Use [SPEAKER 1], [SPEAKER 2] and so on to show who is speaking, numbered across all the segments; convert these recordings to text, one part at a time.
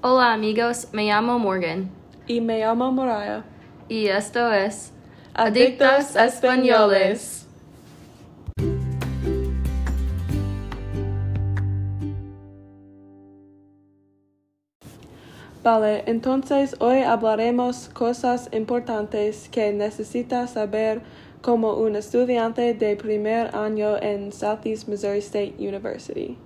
[SPEAKER 1] Hola amigos, me llamo Morgan
[SPEAKER 2] Y me llamo Moraya.
[SPEAKER 1] y esto es
[SPEAKER 2] Adictos Españoles. Vale, entonces hoy hablaremos cosas importantes que necesitas saber como un estudiante de primer año en Southeast Missouri State University.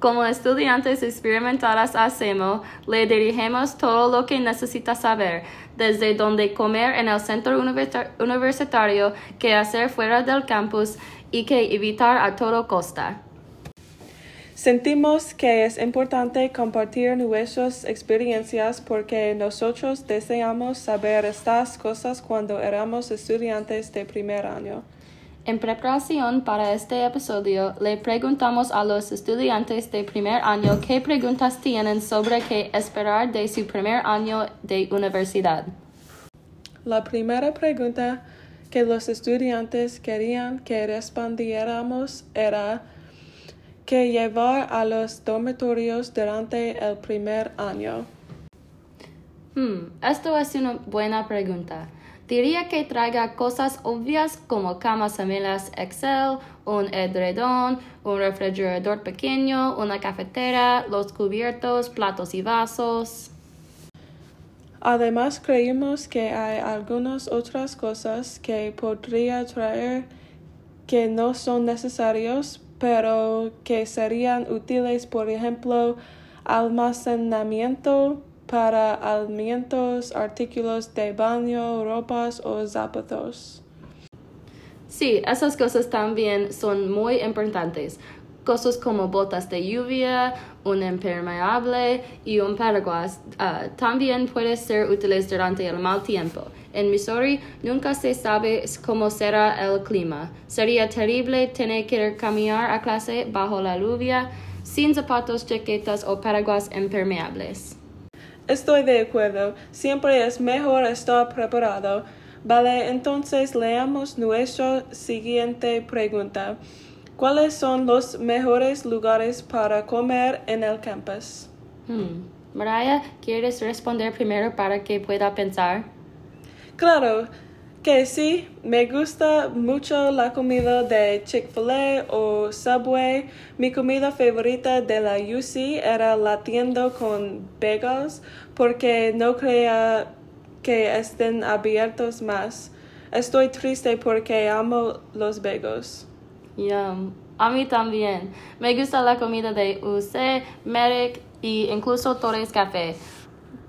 [SPEAKER 1] Como estudiantes experimentadas hacemos, le dirigimos todo lo que necesita saber, desde dónde comer en el centro universita- universitario, qué hacer fuera del campus y qué evitar a todo costa.
[SPEAKER 2] Sentimos que es importante compartir nuestras experiencias porque nosotros deseamos saber estas cosas cuando éramos estudiantes de primer año.
[SPEAKER 1] En preparación para este episodio, le preguntamos a los estudiantes de primer año qué preguntas tienen sobre qué esperar de su primer año de universidad.
[SPEAKER 2] La primera pregunta que los estudiantes querían que respondiéramos era ¿qué llevar a los dormitorios durante el primer año?
[SPEAKER 1] Hmm, esto es una buena pregunta. Diría que traiga cosas obvias como camas gemelas Excel, un edredón, un refrigerador pequeño, una cafetera, los cubiertos, platos y vasos.
[SPEAKER 2] Además, creímos que hay algunas otras cosas que podría traer que no son necesarios, pero que serían útiles, por ejemplo, almacenamiento para alimentos, artículos de baño, ropas o zapatos.
[SPEAKER 1] Sí, esas cosas también son muy importantes. Cosas como botas de lluvia, un impermeable y un paraguas ah, también pueden ser útiles durante el mal tiempo. En Missouri nunca se sabe cómo será el clima. Sería terrible tener que caminar a clase bajo la lluvia sin zapatos, chaquetas o paraguas impermeables.
[SPEAKER 2] Estoy de acuerdo, siempre es mejor estar preparado. Vale, entonces leamos nuestra siguiente pregunta. ¿Cuáles son los mejores lugares para comer en el campus?
[SPEAKER 1] Hmm. Mariah, ¿quieres responder primero para que pueda pensar?
[SPEAKER 2] Claro que sí, me gusta mucho la comida de Chick-fil-A o Subway. Mi comida favorita de la UC era la tienda con bagels porque no creía que estén abiertos más. Estoy triste porque amo los bagels.
[SPEAKER 1] Yum. A mí también. Me gusta la comida de UC, Merrick y incluso Torres Café.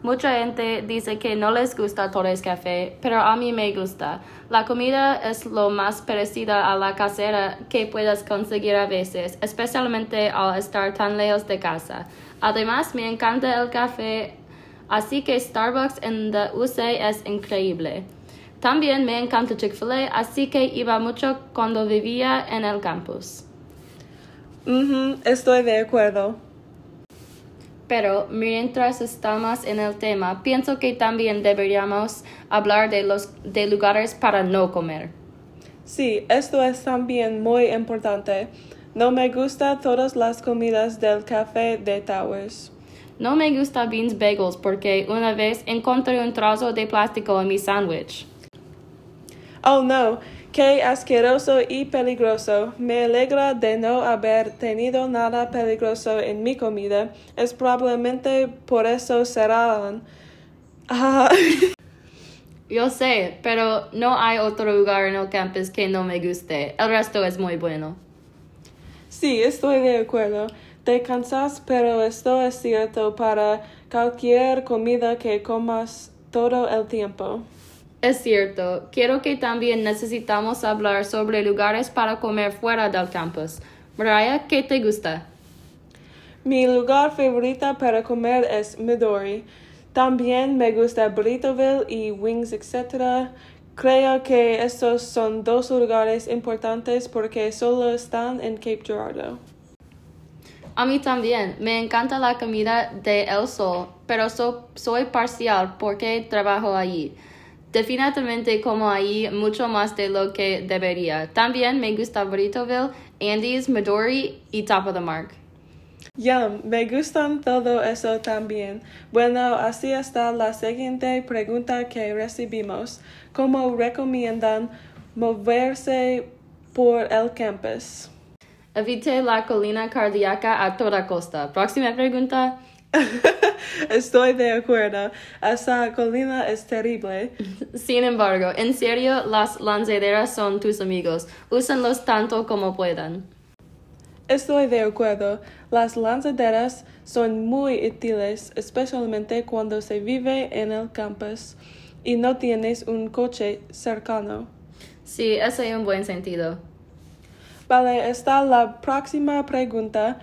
[SPEAKER 1] Mucha gente dice que no les gusta Torres Café, pero a mí me gusta. La comida es lo más parecida a la casera que puedas conseguir a veces, especialmente al estar tan lejos de casa. Además, me encanta el café, así que Starbucks en the UC es increíble. También me encanta Chick-fil-A, así que iba mucho cuando vivía en el campus.
[SPEAKER 2] Estoy de acuerdo.
[SPEAKER 1] Pero mientras estamos en el tema, pienso que también deberíamos hablar de los de lugares para no comer.
[SPEAKER 2] Sí, esto es también muy importante. No me gustan todas las comidas del café de Towers.
[SPEAKER 1] No me gusta beans bagels porque una vez encontré un trozo de plástico en mi sándwich.
[SPEAKER 2] Oh no, qué asqueroso y peligroso. Me alegra de no haber tenido nada peligroso en mi comida. Es probablemente por eso. Ah,
[SPEAKER 1] Yo sé, pero no hay otro lugar en el campus que no me guste. El resto es muy bueno.
[SPEAKER 2] sí, estoy de acuerdo. Te cansas, pero esto es cierto para cualquier comida que comas todo el tiempo.
[SPEAKER 1] Es cierto, quiero que también necesitamos hablar sobre lugares para comer fuera del campus. Mariah, ¿qué te gusta?
[SPEAKER 2] Mi lugar favorito para comer es Midori. También me gusta Burritoville y Wings, etc. Creo que estos son dos lugares importantes porque solo están en Cape Girardeau.
[SPEAKER 1] A mí también, me encanta la comida de El Sol, pero so- soy parcial porque trabajo allí. Definitivamente como allí mucho más de lo que debería. También me gusta Burritoville, Andy's, Midori y Top of the Mark.
[SPEAKER 2] Yum, me gustan todo eso también. Bueno, así está la siguiente pregunta que recibimos. ¿Cómo recomiendan moverse por el campus?
[SPEAKER 1] Evite la colina cardíaca a toda costa. Próxima pregunta.
[SPEAKER 2] Estoy de acuerdo. Esa colina es terrible.
[SPEAKER 1] Sin embargo, en serio, las lanzaderas son tus amigos. Úsenlos tanto como puedan.
[SPEAKER 2] Estoy de acuerdo. Las lanzaderas son muy útiles, especialmente cuando se vive en el campus y no tienes un coche cercano.
[SPEAKER 1] Sí, ese es un buen sentido.
[SPEAKER 2] Vale, está la próxima pregunta.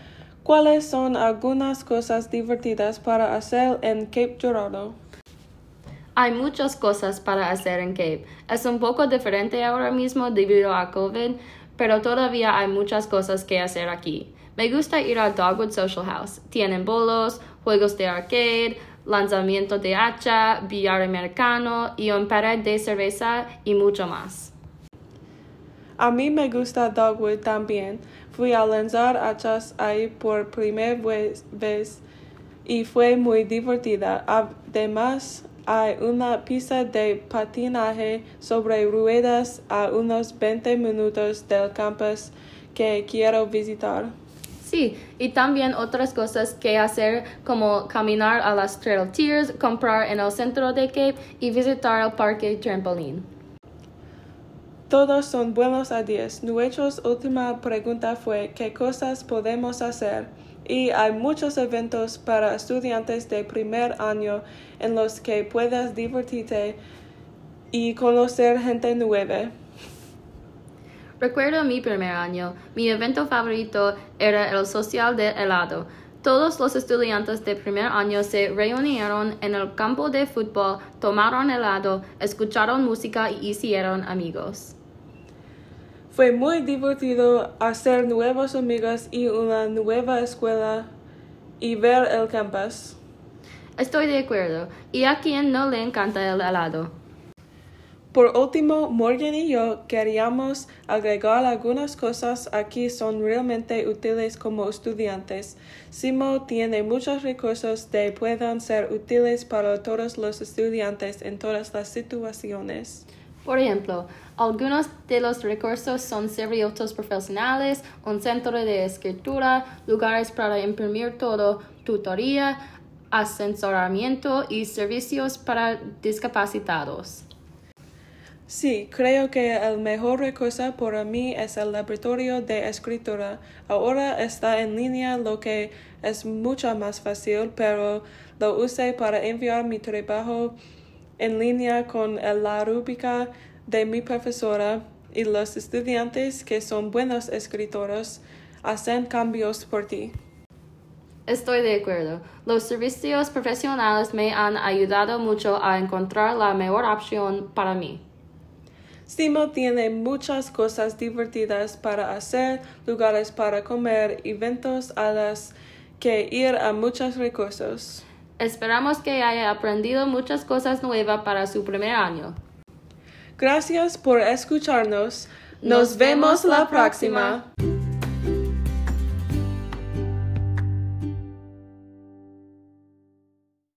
[SPEAKER 2] ¿Cuáles son algunas cosas divertidas para hacer en Cape Girardeau?
[SPEAKER 1] Hay muchas cosas para hacer en Cape. Es un poco diferente ahora mismo debido a COVID, pero todavía hay muchas cosas que hacer aquí. Me gusta ir al Dogwood Social House. Tienen bolos, juegos de arcade, lanzamiento de hacha, billar americano y un pared de cerveza y mucho más.
[SPEAKER 2] A mí me gusta Dogwood también. Fui a lanzar hachas ahí por primera vez y fue muy divertida. Además, hay una pista de patinaje sobre ruedas a unos 20 minutos del campus que quiero visitar.
[SPEAKER 1] Sí, y también otras cosas que hacer como caminar a las Trail Tiers, comprar en el centro de Cape y visitar el parque Trampoline.
[SPEAKER 2] Todos son buenos a 10. Nuestra última pregunta fue ¿qué cosas podemos hacer? Y hay muchos eventos para estudiantes de primer año en los que puedas divertirte y conocer gente nueva.
[SPEAKER 1] Recuerdo mi primer año. Mi evento favorito era el social de helado. Todos los estudiantes de primer año se reunieron en el campo de fútbol, tomaron helado, escucharon música y hicieron amigos.
[SPEAKER 2] Fue muy divertido hacer nuevos amigos y una nueva escuela y ver el campus.
[SPEAKER 1] Estoy de acuerdo. ¿Y a quién no le encanta el helado?
[SPEAKER 2] Por último, Morgan y yo queríamos agregar algunas cosas aquí son realmente útiles como estudiantes. Simo tiene muchos recursos que puedan ser útiles para todos los estudiantes en todas las situaciones.
[SPEAKER 1] Por ejemplo, algunos de los recursos son servicios profesionales, un centro de escritura, lugares para imprimir todo, tutoría, asesoramiento y servicios para discapacitados.
[SPEAKER 2] Sí, creo que el mejor recurso para mí es el laboratorio de escritura. Ahora está en línea, lo que es mucho más fácil, pero lo usé para enviar mi trabajo en línea con la rúbrica de mi profesora y los estudiantes que son buenos escritores hacen cambios por ti.
[SPEAKER 1] Estoy de acuerdo. Los servicios profesionales me han ayudado mucho a encontrar la mejor opción para mí.
[SPEAKER 2] Simo tiene muchas cosas divertidas para hacer, lugares para comer, eventos a las que ir a muchos recursos.
[SPEAKER 1] Esperamos que haya aprendido muchas cosas nuevas para su primer año.
[SPEAKER 2] Gracias por escucharnos. Nos, vemos la próxima.